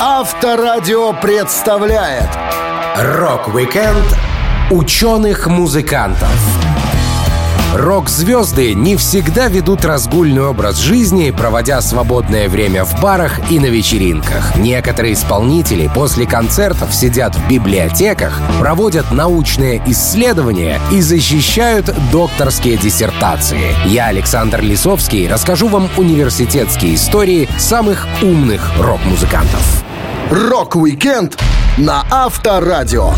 Авторадио представляет Rock-weekend ученых-музыкантов. Рок-звезды не всегда ведут разгульный образ жизни, проводя свободное время в барах и на вечеринках. Некоторые исполнители после концертов сидят в библиотеках, проводят научные исследования и защищают докторские диссертации. Я, Александр Лисовский, расскажу вам университетские истории самых умных рок-музыкантов. Рок-викенд на Авторадио.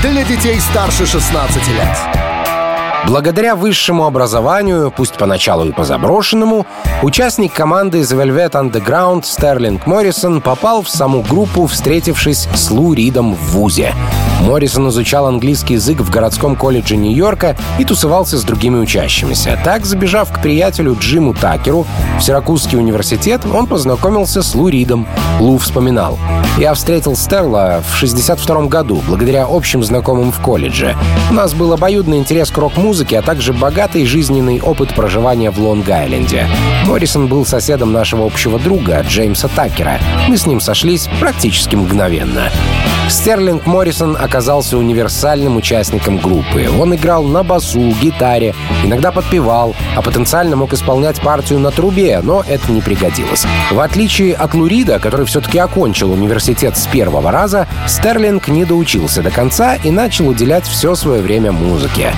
Для детей старше 16 лет. Благодаря высшему образованию, пусть поначалу и позаброшенному, участник команды The Velvet Underground Стерлинг Моррисон попал в саму группу, встретившись с Лу Ридом в ВУЗе. Моррисон изучал английский язык в городском колледже Нью-Йорка и тусовался с другими учащимися. Так, забежав к приятелю Джиму Такеру в Сиракузский университет, он познакомился с Лу Ридом. Лу вспоминал. «Я встретил Стерла в 62 году, благодаря общим знакомым в колледже. У нас был обоюдный интерес к рок-музыке, а также богатый жизненный опыт проживания в Лонг-Айленде. Моррисон был соседом нашего общего друга, Джеймса Такера. Мы с ним сошлись практически мгновенно. Стерлинг Моррисон оказался универсальным участником группы. Он играл на басу, гитаре, иногда подпевал, а потенциально мог исполнять партию на трубе, но это не пригодилось. В отличие от Лу Рида, который все-таки окончил университет с первого раза, Стерлинг не доучился до конца и начал уделять все свое время музыке.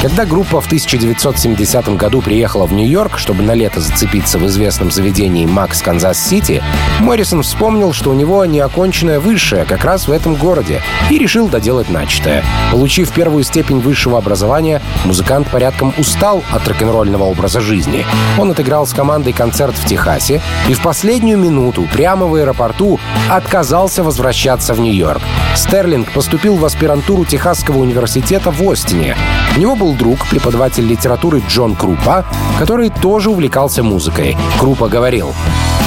Когда группа в 1970 году приехала в Нью-Йорк, чтобы на лето зацепиться в известном заведении «Max's Kansas City», Моррисон вспомнил, что у него неоконченное высшее как раз в этом городе, и решил доделать начатое. Получив первую степень высшего образования, музыкант порядком устал от рок-н-ролльного образа жизни. Он отыграл с командой концерт в Техасе и в последнюю минуту прямо в аэропорту отказался возвращаться в Нью-Йорк. Стерлинг поступил в аспирантуру Техасского университета в Остине. У него был друг, преподаватель литературы Джон Крупа, который тоже увлекался музыкой. Крупа говорил,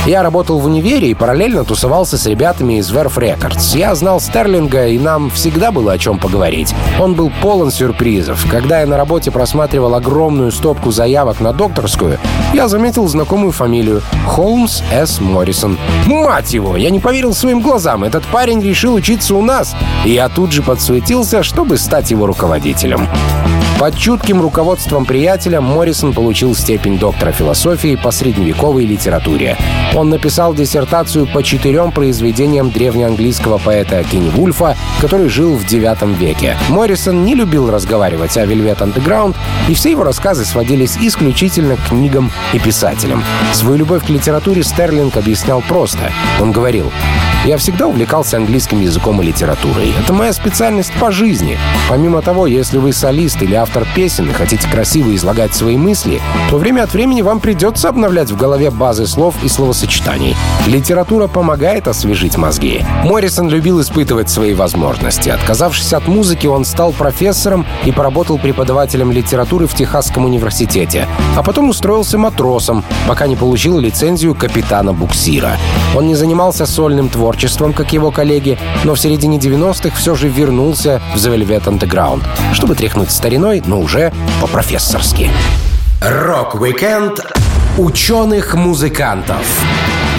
я работал в универе и параллельно тусовался с ребятами из Verve Records. Я знал Стерлинга, и нам всегда было о чем поговорить. Он был полон сюрпризов. Когда я на работе просматривал огромную стопку заявок на докторскую, я заметил знакомую фамилию — Холмс С. Моррисон. Мать его! Я не поверил своим глазам. Этот парень решил учиться у нас. И я тут же подсуетился, чтобы стать его руководителем. Под чутким руководством приятеля Моррисон получил степень доктора философии по средневековой литературе. Он написал диссертацию по четырем произведениям древнеанглийского поэта Вульфа, который жил в IX веке. Моррисон не любил разговаривать о Velvet Underground, и все его рассказы сводились исключительно к книгам и писателям. Свою любовь к литературе Стерлинг объяснял просто. Он говорил, я всегда увлекался английским языком и литературой. Это моя специальность по жизни. Помимо того, если вы солист или автор песен и хотите красиво излагать свои мысли, то время от времени вам придется обновлять в голове базы слов и словосочетаний. Литература помогает освежить мозги. Моррисон любил испытывать свои возможности. Отказавшись от музыки, он стал профессором и поработал преподавателем литературы в Техасском университете. А потом устроился матросом, пока не получил лицензию капитана буксира. Он не занимался сольным творчеством как его коллеги, но в середине 90-х все же вернулся в The Velvet Underground, чтобы тряхнуть стариной, но уже по-профессорски. Рок-викенд ученых-музыкантов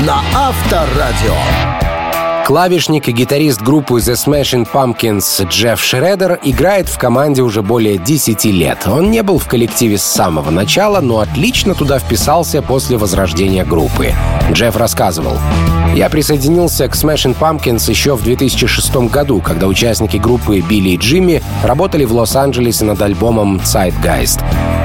на Авторадио. Клавишник и гитарист группы The Smashing Pumpkins Джефф Шредер играет в команде уже более 10 лет. Он не был в коллективе с самого начала, но отлично туда вписался после возрождения группы. Джефф рассказывал. Я присоединился к Smashing Pumpkins еще в 2006 году, когда участники группы Билли и Джимми работали в Лос-Анджелесе над альбомом Zeitgeist.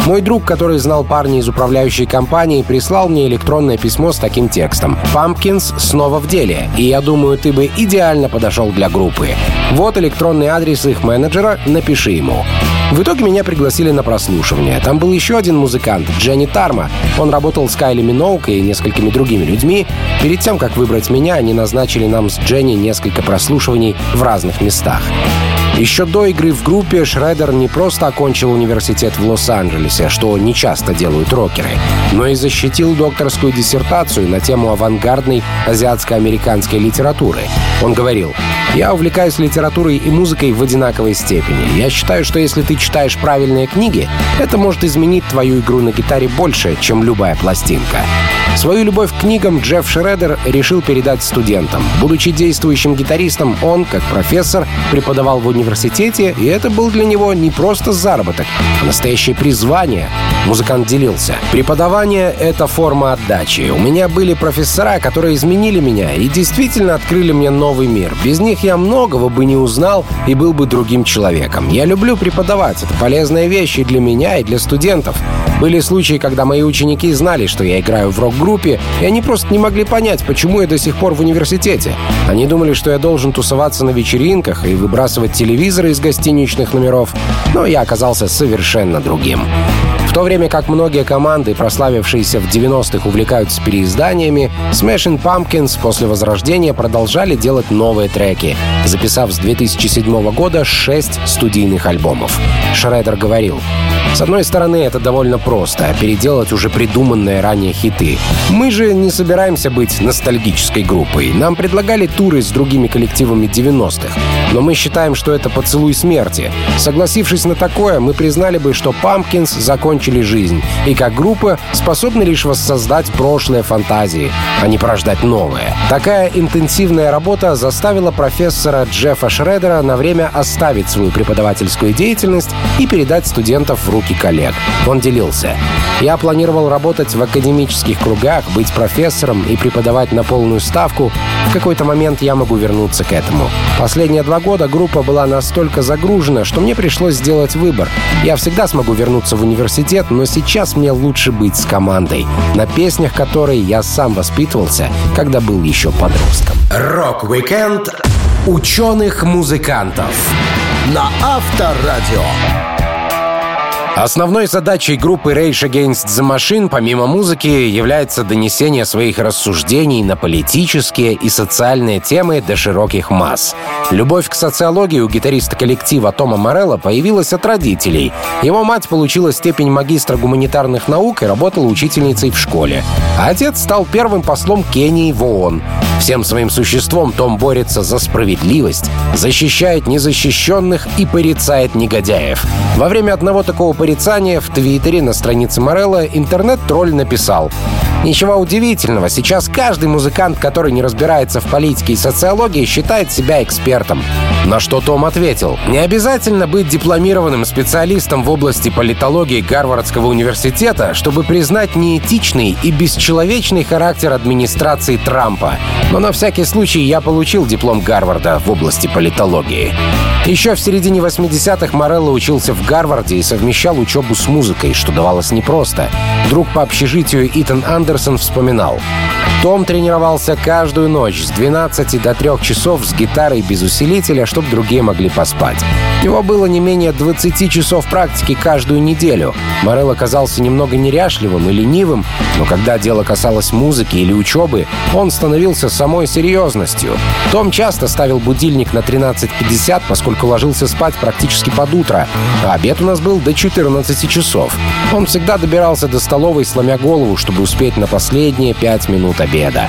Мой друг, который знал парня из управляющей компании, прислал мне электронное письмо с таким текстом. «Pumpkins снова в деле, и я думаю, ты бы идеально подошел для группы. Вот электронный адрес их менеджера, напиши ему». В итоге меня пригласили на прослушивание. Там был еще один музыкант, Дженни Тарма. Он работал с Кайли Миноук и несколькими другими людьми. Перед тем, как выбрать меня, они назначили нам с Дженни несколько прослушиваний в разных местах. Еще до игры в группе Шредер не просто окончил университет в Лос-Анджелесе, что не часто делают рокеры, но и защитил докторскую диссертацию на тему авангардной азиатско-американской литературы. Он говорил, «Я увлекаюсь литературой и музыкой в одинаковой степени. Я считаю, что если ты читаешь правильные книги, это может изменить твою игру на гитаре больше, чем любая пластинка». Свою любовь к книгам Джефф Шредер решил передать студентам. Будучи действующим гитаристом, он, как профессор, преподавал в университете, и это был для него не просто заработок, а настоящее призвание. Музыкант делился. Преподавание — это форма отдачи. У меня были профессора, которые изменили меня и действительно открыли мне новый мир. Без них я многого бы не узнал и был бы другим человеком. Я люблю преподавать. Это полезная вещь и для меня, и для студентов. Были случаи, когда мои ученики знали, что я играю в рок-группе, группе, и они просто не могли понять, почему я до сих пор в университете. Они думали, что я должен тусоваться на вечеринках и выбрасывать телевизоры из гостиничных номеров, но я оказался совершенно другим. В то время как многие команды, прославившиеся в 90-х, увлекаются переизданиями, Smashing Pumpkins после возрождения продолжали делать новые треки, записав с 2007 года шесть студийных альбомов. Шредер говорил, с одной стороны, это довольно просто — переделать уже придуманные ранее хиты. Мы же не собираемся быть ностальгической группой. Нам предлагали туры с другими коллективами 90-х. Но мы считаем, что это поцелуй смерти. Согласившись на такое, мы признали бы, что Pumpkins закончили жизнь. И как группа способны лишь воссоздать прошлые фантазии, а не порождать новые. Такая интенсивная работа заставила профессора Джеффа Шредера на время оставить свою преподавательскую деятельность и передать студентов в руки коллег. Он делился. «Я планировал работать в академических кругах, быть профессором и преподавать на полную ставку. В какой-то момент я могу вернуться к этому. Последние два года группа была настолько загружена, что мне пришлось сделать выбор. Я всегда смогу вернуться в университет, но сейчас мне лучше быть с командой, на песнях которой я сам воспитывался, когда был еще подростком. Рок-викенд ученых-музыкантов на Авторадио. Основной задачей группы Rage Against the Machine, помимо музыки, является донесение своих рассуждений на политические и социальные темы до широких масс. Любовь к социологии у гитариста коллектива Тома Морелла появилась от родителей. Его мать получила степень магистра гуманитарных наук и работала учительницей в школе. А отец стал первым послом Кении в ООН. Всем своим существом Том борется за справедливость, защищает незащищенных и порицает негодяев. Во время одного такого порицания в Твиттере на странице Морелла интернет-тролль написал Ничего удивительного, сейчас каждый музыкант, который не разбирается в политике и социологии, считает себя экспертом. На что Том ответил, не обязательно быть дипломированным специалистом в области политологии Гарвардского университета, чтобы признать неэтичный и бесчеловечный характер администрации Трампа. Но на всякий случай я получил диплом Гарварда в области политологии. Еще в середине 80-х Морелло учился в Гарварде и совмещал учебу с музыкой, что давалось непросто. Друг по общежитию Итан Андерсон вспоминал. Том тренировался каждую ночь с 12 до 3 часов с гитарой без усилителя, чтобы другие могли поспать. У него было не менее 20 часов практики каждую неделю. Морелл оказался немного неряшливым и ленивым, но когда дело касалось музыки или учебы, он становился самой серьезностью. Том часто ставил будильник на 13.50, поскольку ложился спать практически под утро, а обед у нас был до 14 часов. Он всегда добирался до столовой, сломя голову, чтобы успеть на последние 5 минут обеда.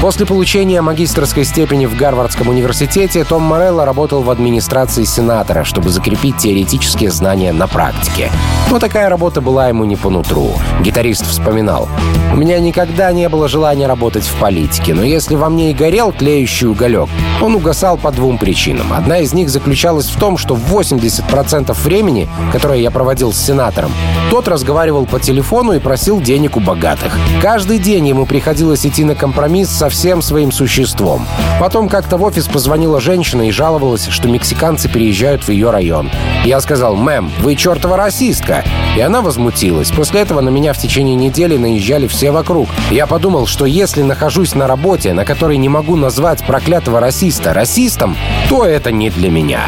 После получения магистрской степени в Гарвардском университете Том Морелло работал в администрации сенатора, чтобы закрепить теоретические знания на практике. Но такая работа была ему не по нутру. Гитарист вспоминал. «У меня никогда не было желания работать в политике, но если во мне и горел тлеющий уголек, он угасал по двум причинам. Одна из них заключалась в том, что 80% времени, которое я проводил с сенатором, тот разговаривал по телефону и просил денег у богатых. Каждый день ему приходилось идти на компромисс со всем своим существом. Потом как-то в офис позвонила женщина и жаловалась, что мексиканцы переезжают в ее район. Я сказал, мэм, вы чертова расистка. И она возмутилась. После этого на меня в течение недели наезжали все вокруг. Я подумал, что если нахожусь на работе, на которой не могу назвать проклятого расиста расистом, то это не для меня.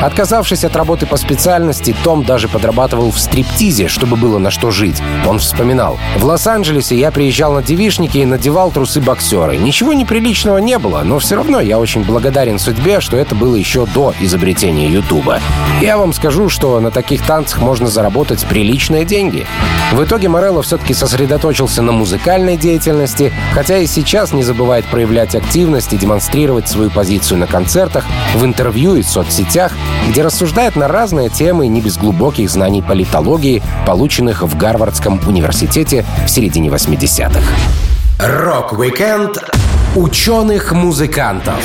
Отказавшись от работы по специальности, Том даже подрабатывал в стриптизе, чтобы было на что жить. Он вспоминал. «В Лос-Анджелесе я приезжал на девишники и надевал трусы боксеры. Ничего неприличного не было, но все равно я очень благодарен судьбе, что это было еще до изобретения Ютуба. Я вам скажу, что на таких танцах можно заработать приличные деньги». В итоге Морелло все-таки сосредоточился на музыкальной деятельности, хотя и сейчас не забывает проявлять активность и демонстрировать свою позицию на концертах, в интервью и соцсетях, где рассуждает на разные темы не без глубоких знаний политологии, полученных в Гарвардском университете в середине 80-х. Рок-викенд ученых-музыкантов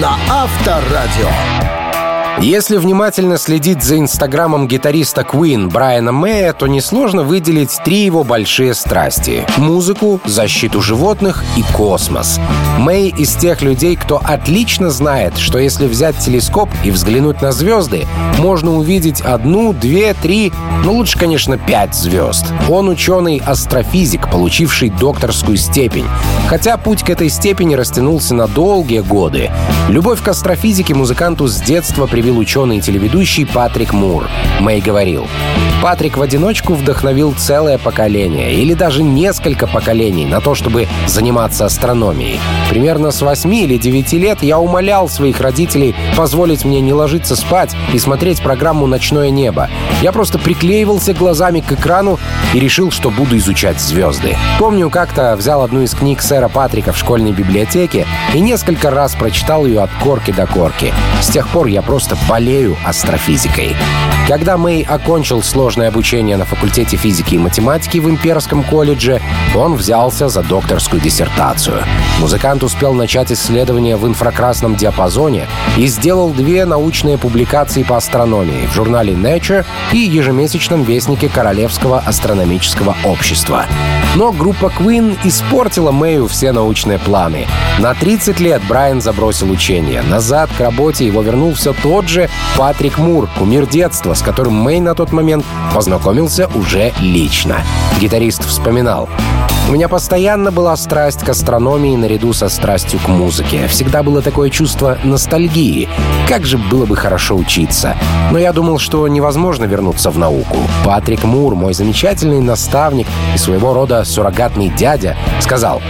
на Авторадио. Если внимательно следить за инстаграмом гитариста Queen Брайана Мэя, то несложно выделить три его большие страсти — музыку, защиту животных и космос. Мэй из тех людей, кто отлично знает, что если взять телескоп и взглянуть на звезды, можно увидеть одну, две, три, ну лучше, конечно, пять звезд. Он ученый-астрофизик, получивший докторскую степень. Хотя путь к этой степени растянулся на долгие годы. Любовь к астрофизике музыканту с детства привела привил ученый и телеведущий Патрик Мур. Мэй говорил, Патрик в одиночку вдохновил целое поколение или даже несколько поколений на то, чтобы заниматься астрономией. Примерно с 8 или 9 лет я умолял своих родителей позволить мне не ложиться спать и смотреть программу «Ночное небо». Я просто приклеивался глазами к экрану и решил, что буду изучать звезды. Помню, как-то взял одну из книг сэра Патрика в школьной библиотеке и несколько раз прочитал ее от корки до корки. С тех пор я просто болею астрофизикой. Когда Мэй окончил сложное обучение на факультете физики и математики в Имперском колледже, он взялся за докторскую диссертацию. Музыкант успел начать исследования в инфракрасном диапазоне и сделал две научные публикации по астрономии в журнале Nature и ежемесячном вестнике Королевского астрономического общества. Но группа Queen испортила Мэю все научные планы. На 30 лет Брайан забросил учение. Назад к работе его вернул все тот же Патрик Мур, кумир детства, с которым Мэй на тот момент познакомился уже лично. Гитарист вспоминал. У меня постоянно была страсть к астрономии наряду со страстью к музыке. Всегда было такое чувство ностальгии. Как же было бы хорошо учиться. Но я думал, что невозможно вернуться в науку. Патрик Мур, мой замечательный наставник и своего рода суррогатный дядя, сказал,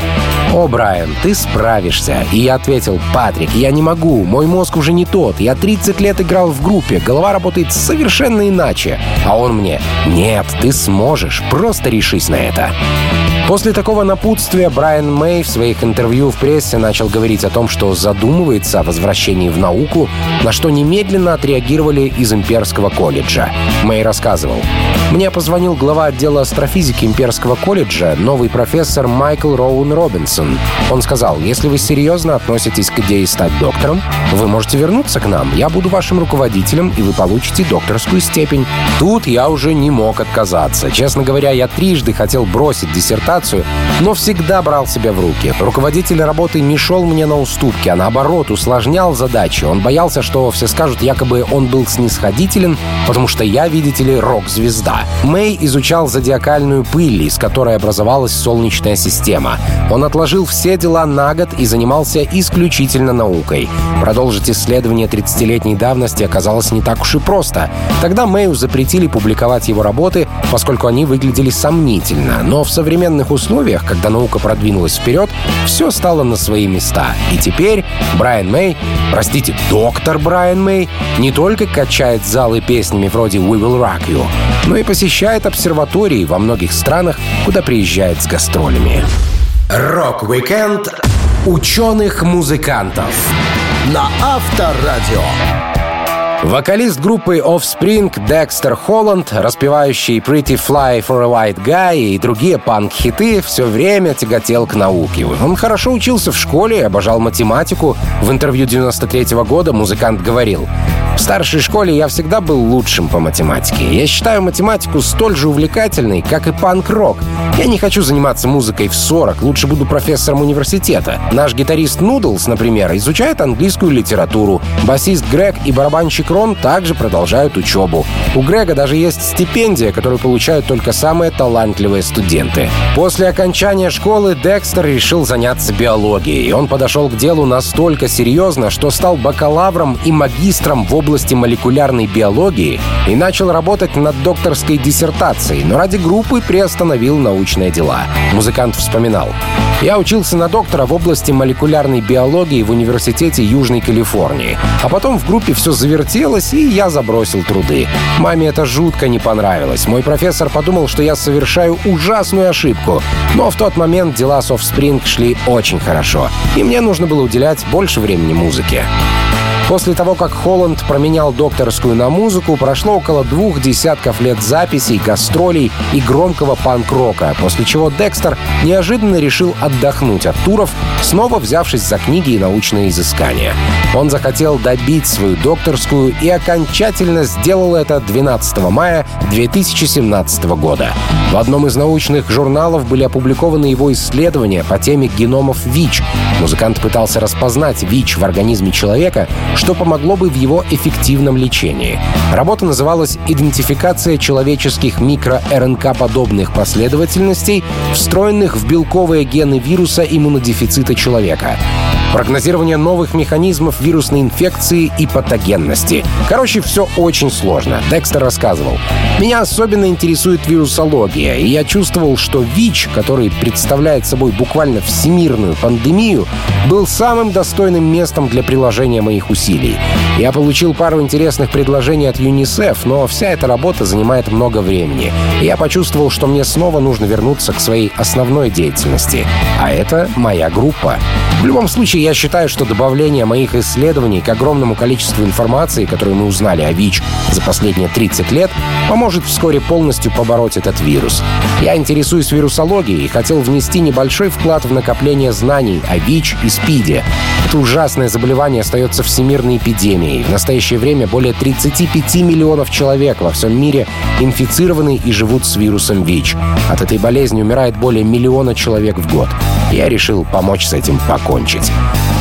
«О, Брайан, ты справишься». И я ответил, «Патрик, я не могу, мой мозг уже не тот. Я 30 лет играл в группе, голова работает совершенно иначе». А он мне, «Нет, ты сможешь, просто решись на это». После такого напутствия Брайан Мэй в своих интервью в прессе начал говорить о том, что задумывается о возвращении в науку, на что немедленно отреагировали из Имперского колледжа. Мэй рассказывал. «Мне позвонил глава отдела астрофизики Имперского колледжа, новый профессор Майкл Роуэн Робинсон. Он сказал, если вы серьезно относитесь к идее стать доктором, вы можете вернуться к нам. Я буду вашим руководителем, и вы получите докторскую степень. Тут я уже не мог отказаться. Честно говоря, я трижды хотел бросить диссертацию, но всегда брал себя в руки. Руководитель работы не шел мне на уступки, а наоборот усложнял задачи. Он боялся, что все скажут, якобы он был снисходителен, потому что я, видите ли, рок-звезда. Мэй изучал зодиакальную пыль, из которой образовалась Солнечная система. Он отложил все дела на год и занимался исключительно наукой. Продолжить исследование 30-летней давности оказалось не так уж и просто. Тогда Мэю запретили публиковать его работы, поскольку они выглядели сомнительно. Но в современных условиях, когда наука продвинулась вперед, все стало на свои места. И теперь Брайан Мэй, простите, доктор Брайан Мэй, не только качает залы песнями вроде «We Will Rock You», но и посещает обсерватории во многих странах, куда приезжает с гастролями. Рок-викенд ученых-музыкантов на Авторадио. Вокалист группы Offspring Декстер Холланд, распевающий Pretty Fly for a White Guy и другие панк-хиты, все время тяготел к науке. Он хорошо учился в школе и обожал математику. В интервью 93 -го года музыкант говорил, в старшей школе я всегда был лучшим по математике. Я считаю математику столь же увлекательной, как и панк-рок. Я не хочу заниматься музыкой в 40, лучше буду профессором университета. Наш гитарист Нудлс, например, изучает английскую литературу. Басист Грег и барабанщик Крон также продолжают учебу. У Грега даже есть стипендия, которую получают только самые талантливые студенты. После окончания школы Декстер решил заняться биологией. Он подошел к делу настолько серьезно, что стал бакалавром и магистром в области молекулярной биологии и начал работать над докторской диссертацией, но ради группы приостановил научные дела. Музыкант вспоминал. «Я учился на доктора в области молекулярной биологии в Университете Южной Калифорнии. А потом в группе все завертелось, и я забросил труды. Маме это жутко не понравилось. Мой профессор подумал, что я совершаю ужасную ошибку. Но в тот момент дела с Offspring шли очень хорошо, и мне нужно было уделять больше времени музыке. После того, как Холланд променял докторскую на музыку, прошло около двух десятков лет записей, гастролей и громкого панк-рока, после чего Декстер неожиданно решил отдохнуть от туров, снова взявшись за книги и научные изыскания. Он захотел добить свою докторскую и окончательно сделал это 12 мая 2017 года. В одном из научных журналов были опубликованы его исследования по теме геномов ВИЧ. Музыкант пытался распознать ВИЧ в организме человека, что помогло бы в его эффективном лечении. Работа называлась «Идентификация человеческих микро-РНК-подобных последовательностей, встроенных в белковые гены вируса иммунодефицита человека». Прогнозирование новых механизмов вирусной инфекции и патогенности. Короче, все очень сложно. Декстер рассказывал. Меня особенно интересует вирусология, и я чувствовал, что ВИЧ, который представляет собой буквально всемирную пандемию, был самым достойным местом для приложения моих усилий. Я получил пару интересных предложений от ЮНИСЕФ, но вся эта работа занимает много времени. Я почувствовал, что мне снова нужно вернуться к своей основной деятельности. А это моя группа. В любом случае, я считаю, что добавление моих исследований к огромному количеству информации, которую мы узнали о ВИЧ за последние 30 лет, поможет вскоре полностью побороть этот вирус. Я интересуюсь вирусологией и хотел внести небольшой вклад в накопление знаний о ВИЧ и СПИДе. Это ужасное заболевание остается всемирной эпидемией. В настоящее время более 35 миллионов человек во всем мире инфицированы и живут с вирусом ВИЧ. От этой болезни умирает более миллиона человек в год. Я решил помочь с этим покончить.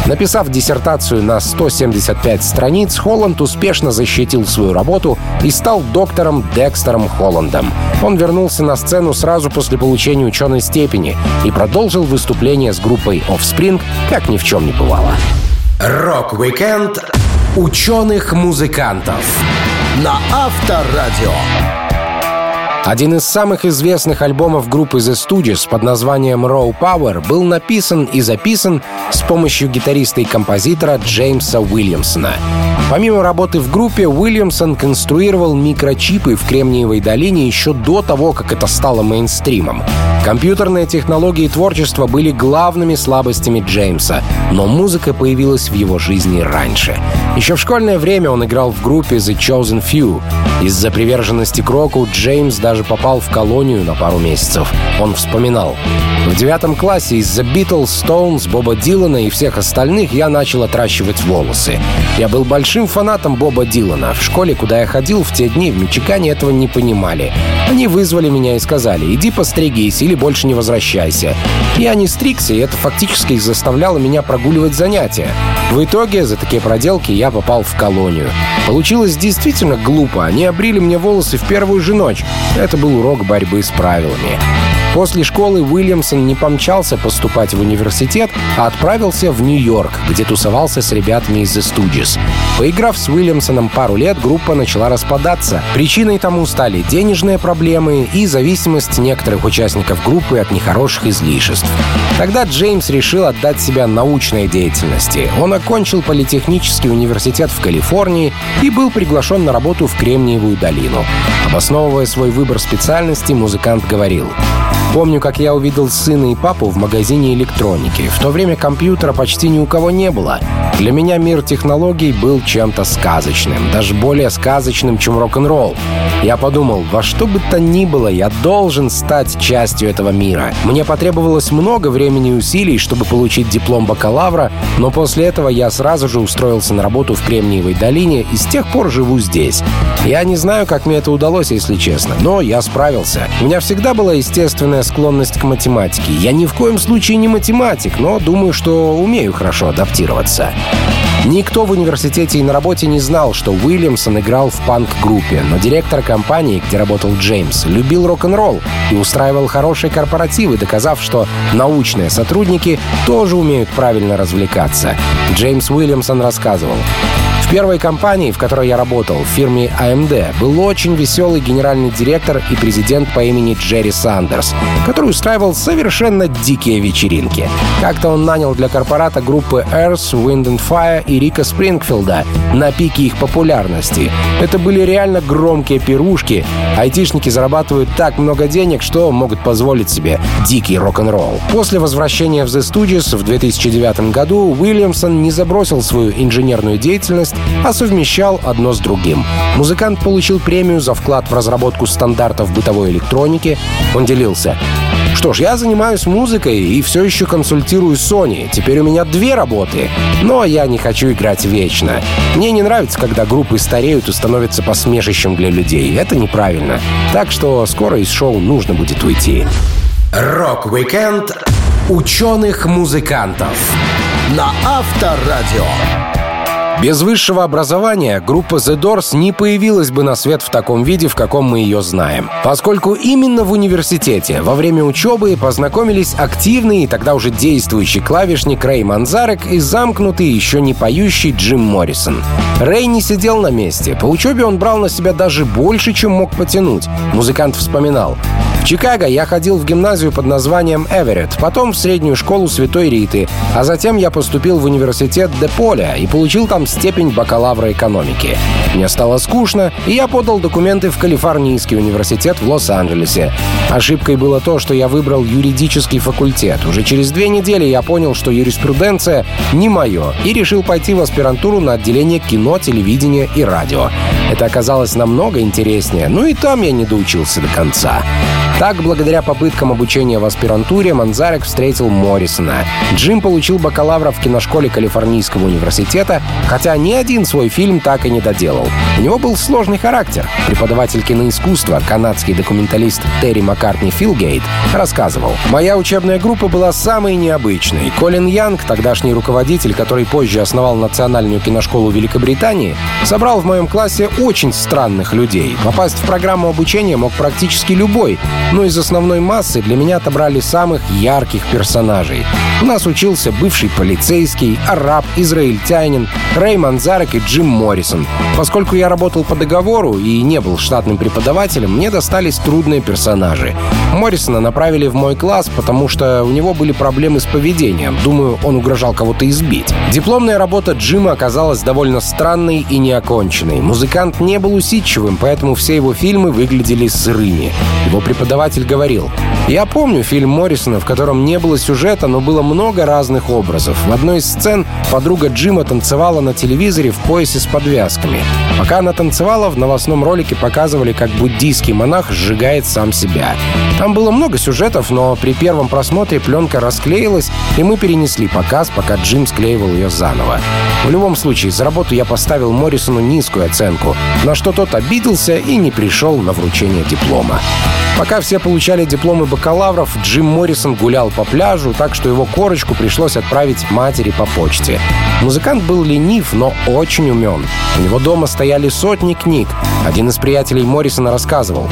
Написав диссертацию на 175 страниц, Холланд успешно защитил свою работу и стал доктором Декстером Холландом. Он вернулся на сцену сразу после получения ученой степени и продолжил выступление с группой Offspring, как ни в чем не бывало. Рок-викенд ученых-музыкантов на Авторадио. Один из самых известных альбомов группы The Stooges под названием Raw Power был написан и записан с помощью гитариста и композитора Джеймса Уильямсона. Помимо работы в группе, Уильямсон конструировал микрочипы в Кремниевой долине еще до того, как это стало мейнстримом. Компьютерные технологии и творчество были главными слабостями Джеймса, но музыка появилась в его жизни раньше. Еще в школьное время он играл в группе The Chosen Few. Из-за приверженности к року Джеймс даже попал в колонию на пару месяцев. Он вспоминал. В девятом классе из-за Beatles, Stones, Боба Дилана и всех остальных я начал отращивать волосы. Я был большим фанатом Боба Дилана. В школе, куда я ходил в те дни, в Мичигане этого не понимали. Они вызвали меня и сказали, иди постригись или больше не возвращайся. Я не стригся, и это фактически заставляло меня прогуливать занятия. В итоге за такие проделки я попал в колонию. Получилось действительно глупо. Они обрили мне волосы в первую же ночь. Это был урок борьбы с правилами. После школы Уильямсон не помчался поступать в университет, а отправился в Нью-Йорк, где тусовался с ребятами из The Stooges. Поиграв с Уильямсоном пару лет, группа начала распадаться. Причиной тому стали денежные проблемы и зависимость некоторых участников группы от нехороших излишеств. Тогда Джеймс решил отдать себя научной деятельности. Он окончил политехнический университет в Калифорнии и был приглашен на работу в Кремниевую долину. Обосновывая свой выбор специальности, музыкант говорил Помню, как я увидел сына и папу в магазине электроники. В то время компьютера почти ни у кого не было. Для меня мир технологий был чем-то сказочным, даже более сказочным, чем рок-н-ролл. Я подумал, во что бы то ни было, я должен стать частью этого мира. Мне потребовалось много времени и усилий, чтобы получить диплом бакалавра, но после этого я сразу же устроился на работу в Кремниевой долине и с тех пор живу здесь. Я не знаю, как мне это удалось, если честно, но я справился. У меня всегда была естественная склонность к математике. Я ни в коем случае не математик, но думаю, что умею хорошо адаптироваться. Никто в университете и на работе не знал, что Уильямсон играл в панк-группе, но директор компании, где работал Джеймс, любил рок-н-ролл и устраивал хорошие корпоративы, доказав, что научные сотрудники тоже умеют правильно развлекаться. Джеймс Уильямсон рассказывал. В первой компании, в которой я работал, в фирме AMD, был очень веселый генеральный директор и президент по имени Джерри Сандерс, который устраивал совершенно дикие вечеринки. Как-то он нанял для корпората группы Earth, Wind and Fire и Рика Спрингфилда на пике их популярности. Это были реально громкие пирушки. Айтишники зарабатывают так много денег, что могут позволить себе дикий рок-н-ролл. После возвращения в The Studios в 2009 году Уильямсон не забросил свою инженерную деятельность а совмещал одно с другим. Музыкант получил премию за вклад в разработку стандартов бытовой электроники. Он делился. Что ж, я занимаюсь музыкой и все еще консультирую Sony. Теперь у меня две работы. Но я не хочу играть вечно. Мне не нравится, когда группы стареют и становятся посмешищем для людей. Это неправильно. Так что скоро из шоу нужно будет уйти. Рок-викенд ученых-музыкантов на Авторадио. Без высшего образования группа The Doors не появилась бы на свет в таком виде, в каком мы ее знаем. Поскольку именно в университете во время учебы познакомились активный и тогда уже действующий клавишник Рэй Манзарек и замкнутый, еще не поющий Джим Моррисон. Рэй не сидел на месте. По учебе он брал на себя даже больше, чем мог потянуть. Музыкант вспоминал. Чикаго я ходил в гимназию под названием Эверетт, потом в среднюю школу Святой Риты, а затем я поступил в университет Деполя и получил там степень бакалавра экономики. Мне стало скучно, и я подал документы в Калифорнийский университет в Лос-Анджелесе. Ошибкой было то, что я выбрал юридический факультет. Уже через две недели я понял, что юриспруденция не мое, и решил пойти в аспирантуру на отделение кино, телевидения и радио. Это оказалось намного интереснее, ну и там я не доучился до конца. Так, благодаря попыткам обучения в аспирантуре, Манзарек встретил Моррисона. Джим получил бакалавра в киношколе Калифорнийского университета, хотя ни один свой фильм так и не доделал. У него был сложный характер. Преподаватель киноискусства, канадский документалист Терри Маккартни Филгейт, рассказывал. «Моя учебная группа была самой необычной. Колин Янг, тогдашний руководитель, который позже основал Национальную киношколу Великобритании, собрал в моем классе очень странных людей. Попасть в программу обучения мог практически любой, но из основной массы для меня отобрали самых ярких персонажей. У нас учился бывший полицейский, араб, израильтянин, Рэй Манзарек и Джим Моррисон. Поскольку я работал по договору и не был штатным преподавателем, мне достались трудные персонажи. Моррисона направили в мой класс, потому что у него были проблемы с поведением. Думаю, он угрожал кого-то избить. Дипломная работа Джима оказалась довольно странной и неоконченной. Музыкант не был усидчивым, поэтому все его фильмы выглядели сырыми. Его преподаватель говорил, «Я помню фильм Моррисона, в котором не было сюжета, но было много разных образов. В одной из сцен подруга Джима танцевала на телевизоре в поясе с подвязками. Пока она танцевала, в новостном ролике показывали, как буддийский монах сжигает сам себя. Там было много сюжетов, но при первом просмотре пленка расклеилась, и мы перенесли показ, пока Джим склеивал ее заново. В любом случае, за работу я поставил Моррисону низкую оценку, на что тот обиделся и не пришел на вручение диплома. Пока все получали дипломы бакалавров, Джим Моррисон гулял по пляжу, так что его корочку пришлось отправить матери по почте. Музыкант был ленив, но очень умен. У него дома стояли сотни книг. Один из приятелей Моррисона рассказывал.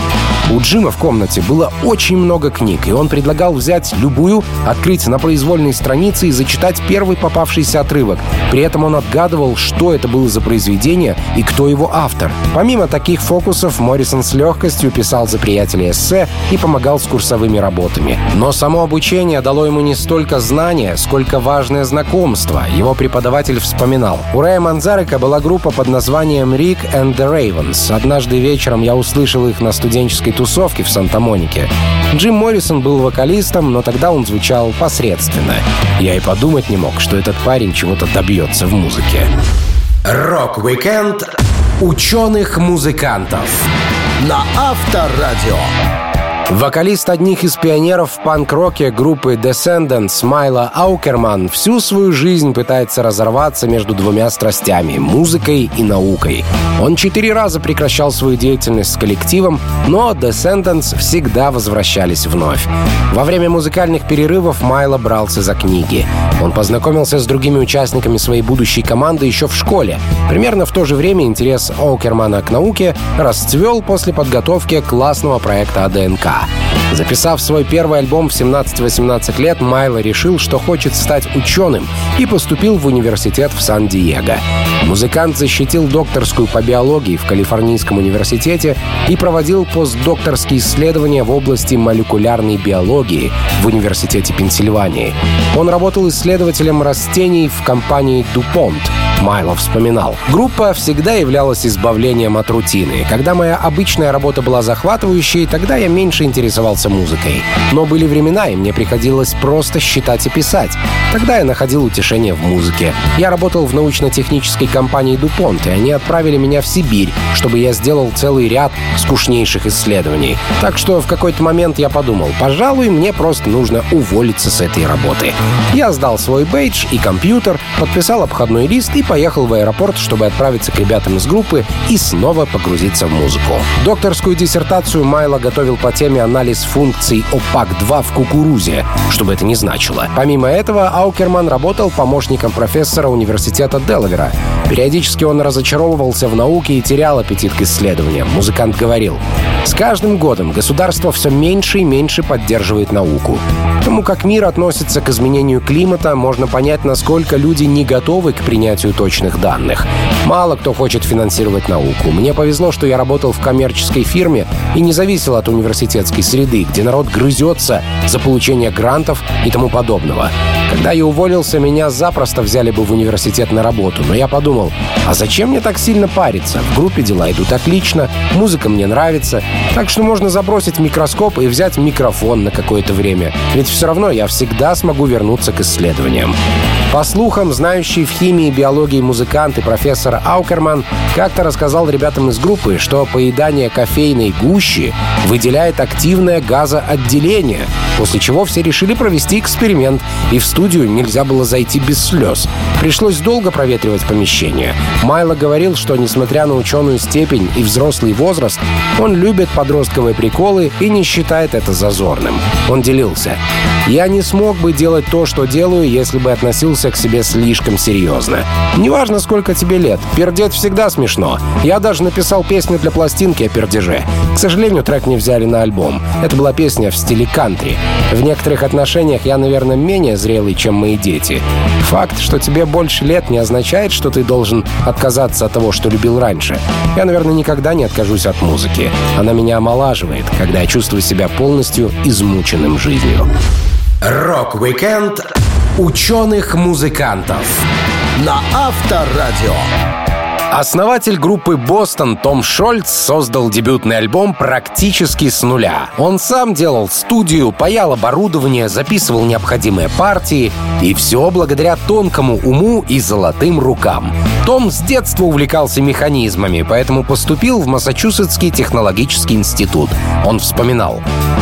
У Джима в комнате было очень много книг, и он предлагал взять любую, открыть на произвольной странице и зачитать первый попавшийся отрывок. При этом он отгадывал, что это было за произведение и кто его автор. Помимо таких фокусов, Моррисон с легкостью писал за приятелей эссе и помогал с курсовыми работами. Но само обучение дало ему не столько знания, сколько важное знакомство. Его преподаватель вспоминал. У Рэя Манзарека была группа под названием «Rick and the Ravens». Однажды вечером я услышал их на студенческой тусовке в Санта-Монике. Джим Моррисон был вокалистом, но тогда он звучал посредственно. Я и подумать не мог, что этот парень чего-то добьется в музыке. Рок-викенд ученых-музыкантов на Авторадио. Вокалист одних из пионеров в панк-роке группы Descendants Майло Аукерман всю свою жизнь пытается разорваться между двумя страстями — музыкой и наукой. Он четыре раза прекращал свою деятельность с коллективом, но Descendants всегда возвращались вновь. Во время музыкальных перерывов Майло брался за книги. Он познакомился с другими участниками своей будущей команды еще в школе. Примерно в то же время интерес Аукермана к науке расцвел после подготовки классного проекта Записав свой первый альбом в 17-18 лет, Майло решил, что хочет стать ученым и поступил в университет в Сан-Диего. Музыкант защитил докторскую по биологии в Калифорнийском университете и проводил постдокторские исследования в области молекулярной биологии в Университете Пенсильвании. Он работал исследователем растений в компании DuPont — Майло вспоминал. Группа всегда являлась избавлением от рутины. Когда моя обычная работа была захватывающей, тогда я меньше интересовался музыкой. Но были времена, и мне приходилось просто считать и писать. Тогда я находил утешение в музыке. Я работал в научно-технической компании DuPont, и они отправили меня в Сибирь, чтобы я сделал целый ряд скучнейших исследований. Так что в какой-то момент я подумал, пожалуй, мне просто нужно уволиться с этой работы. Я сдал свой бейдж и компьютер, подписал обходной лист и поехал в аэропорт, чтобы отправиться к ребятам из группы и снова погрузиться в музыку. Докторскую диссертацию Майло готовил по теме анализ функций ОПАК-2 в кукурузе, чтобы это не значило. Помимо этого, Аукерман работал помощником профессора университета Делавера. Периодически он разочаровывался в науке и терял аппетит к исследованиям. Музыкант говорил, «С каждым годом государство все меньше и меньше поддерживает науку. Тому, как мир относится к изменению климата, можно понять, насколько люди не готовы к принятию точных данных. Мало кто хочет финансировать науку. Мне повезло, что я работал в коммерческой фирме и не зависел от университетской среды, где народ грызется за получение грантов и тому подобного. Когда я уволился, меня запросто взяли бы в университет на работу, но я подумал, а зачем мне так сильно париться? В группе дела идут отлично, музыка мне нравится, так что можно забросить микроскоп и взять микрофон на какое-то время. Ведь все равно я всегда смогу вернуться к исследованиям. По слухам, знающий в химии и биологии музыкант и профессор Аукерман как-то рассказал ребятам из группы, что поедание кофейной гущи выделяет активное газоотделение, после чего все решили провести эксперимент, и в студию нельзя было зайти без слез. Пришлось долго проветривать помещение. Майло говорил, что, несмотря на ученую степень и взрослый возраст, он любит подростковые приколы и не считает это зазорным. Он делился. «Я не смог бы делать то, что делаю, если бы относился относился к себе слишком серьезно. Неважно, сколько тебе лет, пердеть всегда смешно. Я даже написал песню для пластинки о пердеже. К сожалению, трек не взяли на альбом. Это была песня в стиле кантри. В некоторых отношениях я, наверное, менее зрелый, чем мои дети. Факт, что тебе больше лет, не означает, что ты должен отказаться от того, что любил раньше. Я, наверное, никогда не откажусь от музыки. Она меня омолаживает, когда я чувствую себя полностью измученным жизнью. Рок-викенд ученых-музыкантов на Авторадио. Основатель группы «Бостон» Том Шольц создал дебютный альбом практически с нуля. Он сам делал студию, паял оборудование, записывал необходимые партии, и все благодаря тонкому уму и золотым рукам. Том с детства увлекался механизмами, поэтому поступил в Массачусетский технологический институт. Он вспоминал.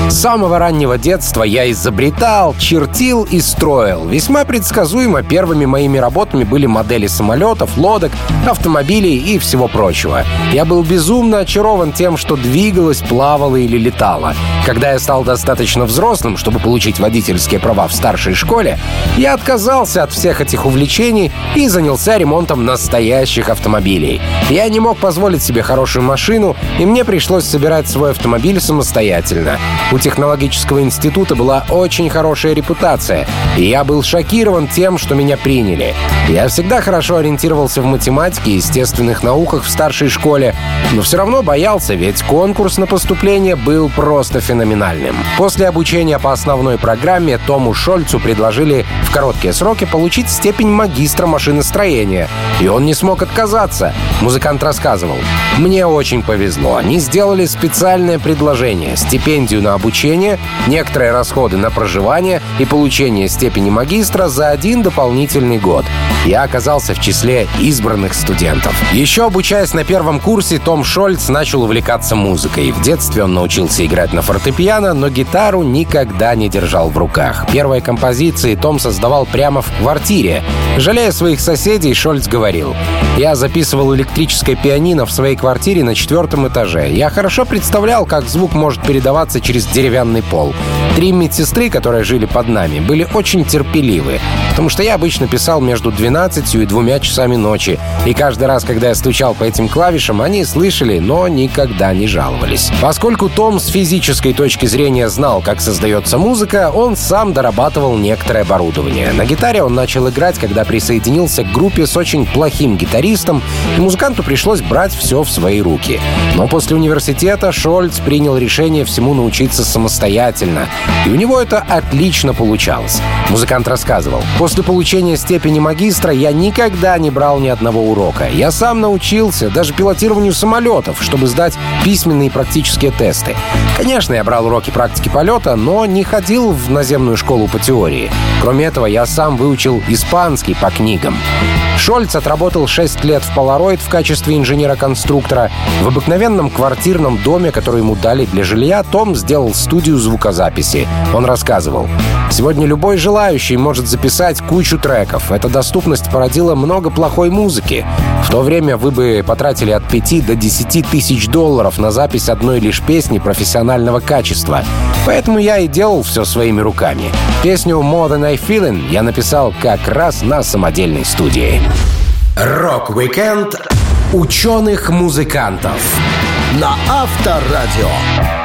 С самого раннего детства я изобретал, чертил и строил. Весьма предсказуемо первыми моими работами были модели самолетов, лодок, автомобилей и всего прочего. Я был безумно очарован тем, что двигалось, плавало или летало. Когда я стал достаточно взрослым, чтобы получить водительские права в старшей школе, я отказался от всех этих увлечений и занялся ремонтом настоящих автомобилей. Я не мог позволить себе хорошую машину, и мне пришлось собирать свой автомобиль самостоятельно. У технологического института была очень хорошая репутация, и я был шокирован тем, что меня приняли. Я всегда хорошо ориентировался в математике и естественных науках в старшей школе, но все равно боялся, ведь конкурс на поступление был просто феноменальным. После обучения по основной программе Тому Шольцу предложили в короткие сроки получить степень магистра машиностроения, и он Он не смог отказаться. Музыкант рассказывал. «Мне очень повезло. Они сделали специальное предложение. Стипендию на обучение, некоторые расходы на проживание и получение степени магистра за один дополнительный год. Я оказался в числе избранных студентов. Еще обучаясь на первом курсе, Том Шольц начал увлекаться музыкой. В детстве он научился играть на фортепиано, но гитару никогда не держал в руках. Первые композиции Том создавал прямо в квартире. Жалея своих соседей, Шольц говорил, «Я записывал электрическое пианино в своей квартире на четвертом этаже. Я хорошо представлял, как звук может передаваться через деревянный пол. Три медсестры, которые жили под нами, были очень терпеливы, потому что я обычно писал между 12 и двумя часами ночи. И каждый раз, когда я стучал по этим клавишам, они слышали, но никогда не жаловались. Поскольку Том с физической точки зрения знал, как создается музыка, он сам дорабатывал некоторое оборудование. На гитаре он начал играть, когда присоединился к группе с очень плохим гитаристом, и музыканту пришлось брать все в свои руки. Но после университета Шольц принял решение всему научиться самостоятельно. И у него это отлично получалось. Музыкант рассказывал. После получения степени магистра я никогда не брал ни одного урока. Я сам научился даже пилотированию самолетов, чтобы сдать письменные и практические тесты. Конечно, я брал уроки практики полета, но не ходил в наземную школу по теории. Кроме этого, я сам выучил испанский по книгам. Шольц отработал 6 лет в Polaroid в качестве инженера-конструктора. В обыкновенном квартирном доме, который ему дали для жилья, Том сделал студию звукозаписи. Он рассказывал. «Сегодня любой желающий может записать кучу треков. Эта доступность породила много плохой музыки. В то время вы бы потратили от 5 до 10 тысяч долларов на запись одной лишь песни профессионального качества. Поэтому я и делал все своими руками. Песню «More Than a Feeling» я написал как раз на самодельной студии. Рок-викенд ученых-музыкантов на Авторадио.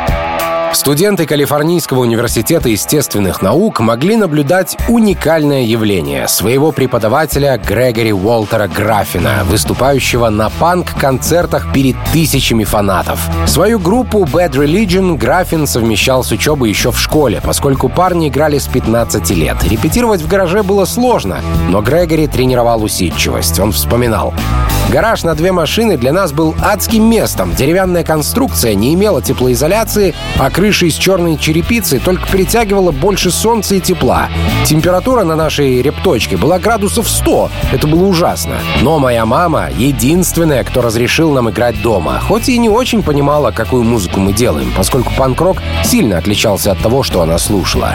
Студенты Калифорнийского университета естественных наук могли наблюдать уникальное явление своего преподавателя Грегори Уолтера Граффина, выступающего на панк-концертах перед тысячами фанатов. Свою группу Bad Religion Граффин совмещал с учебой еще в школе, поскольку парни играли с 15 лет. Репетировать в гараже было сложно, но Грегори тренировал усидчивость. Он вспоминал. Гараж на две машины для нас был адским местом. Деревянная конструкция не имела теплоизоляции, а крыша из черной черепицы только притягивала больше солнца и тепла. Температура на нашей репточке была градусов 100. Это было ужасно. Но моя мама — единственная, кто разрешил нам играть дома. Хоть и не очень понимала, какую музыку мы делаем, поскольку панк-рок сильно отличался от того, что она слушала.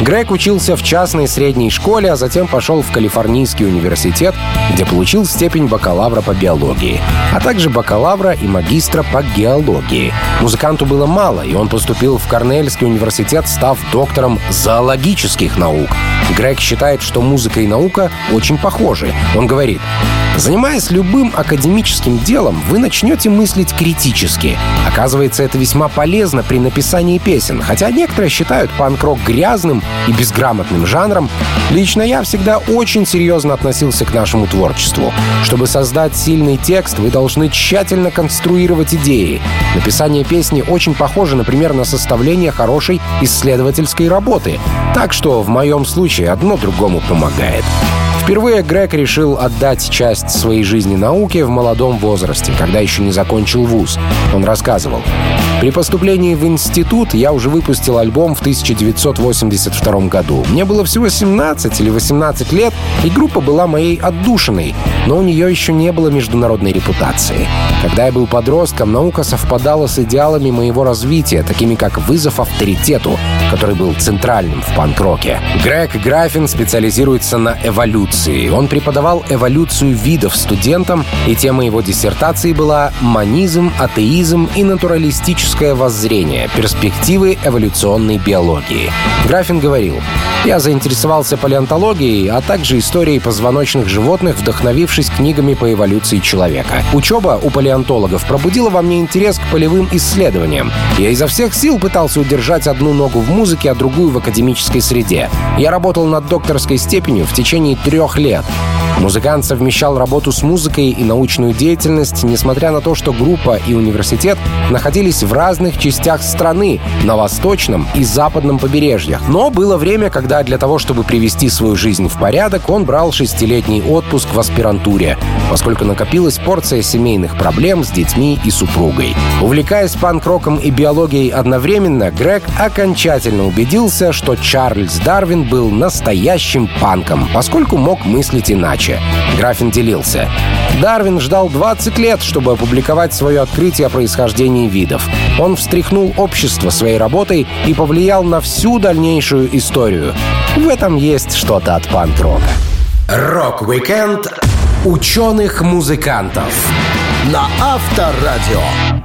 Грег учился в частной средней школе, а затем пошел в Калифорнийский университет, где получил степень бакалавра по биологии, а также бакалавра и магистра по геологии. Музыканту было мало, и он поступил в Корнельский университет, став доктором зоологических наук. Грег считает, что музыка и наука очень похожи. Он говорит, Занимаясь любым академическим делом, вы начнете мыслить критически. Оказывается, это весьма полезно при написании песен, хотя некоторые считают панк-рок грязным и безграмотным жанром. Лично я всегда очень серьезно относился к нашему творчеству. Чтобы создать сильный текст, вы должны тщательно конструировать идеи. Написание песни очень похоже, например, на составление хорошей исследовательской работы. Так что в моем случае одно другому помогает. Впервые Грег решил отдать часть своей жизни науке в молодом возрасте, когда еще не закончил вуз. Он рассказывал. При поступлении в институт я уже выпустил альбом в 1982 году. Мне было всего 17 или 18 лет, и группа была моей отдушиной, но у нее еще не было международной репутации. Когда я был подростком, наука совпадала с идеалами моего развития, такими как вызов авторитету, который был центральным в панк-роке. Грег Граффин специализируется на эволюции. Он преподавал эволюцию видов студентам, и тема его диссертации была «Манизм, атеизм и натуралистическое воззрение. Перспективы эволюционной биологии». Граффин говорил, «Я заинтересовался палеонтологией, а также историей позвоночных животных, вдохновившись книгами по эволюции человека. Учеба у палеонтологов пробудила во мне интерес к полевым исследованиям. Я изо всех сил пытался удержать одну ногу в музыке, а другую в академической среде. Я работал над докторской степенью в течение трех лет. Музыкант совмещал работу с музыкой и научную деятельность, несмотря на то, что группа и университет находились в разных частях страны, на восточном и западном побережьях. Но было время, когда для того, чтобы привести свою жизнь в порядок, он брал шестилетний отпуск в аспирантуре, поскольку накопилась порция семейных проблем с детьми и супругой. Увлекаясь панк-роком и биологией одновременно, Грег окончательно убедился, что Чарльз Дарвин был настоящим панком, поскольку мог мыслить иначе. Графин делился. Дарвин ждал 20 лет, чтобы опубликовать свое открытие о происхождении видов. Он встряхнул общество своей работой и повлиял на всю дальнейшую историю. В этом есть что-то от панк-рока. Рок-викенд ученых-музыкантов на Авторадио.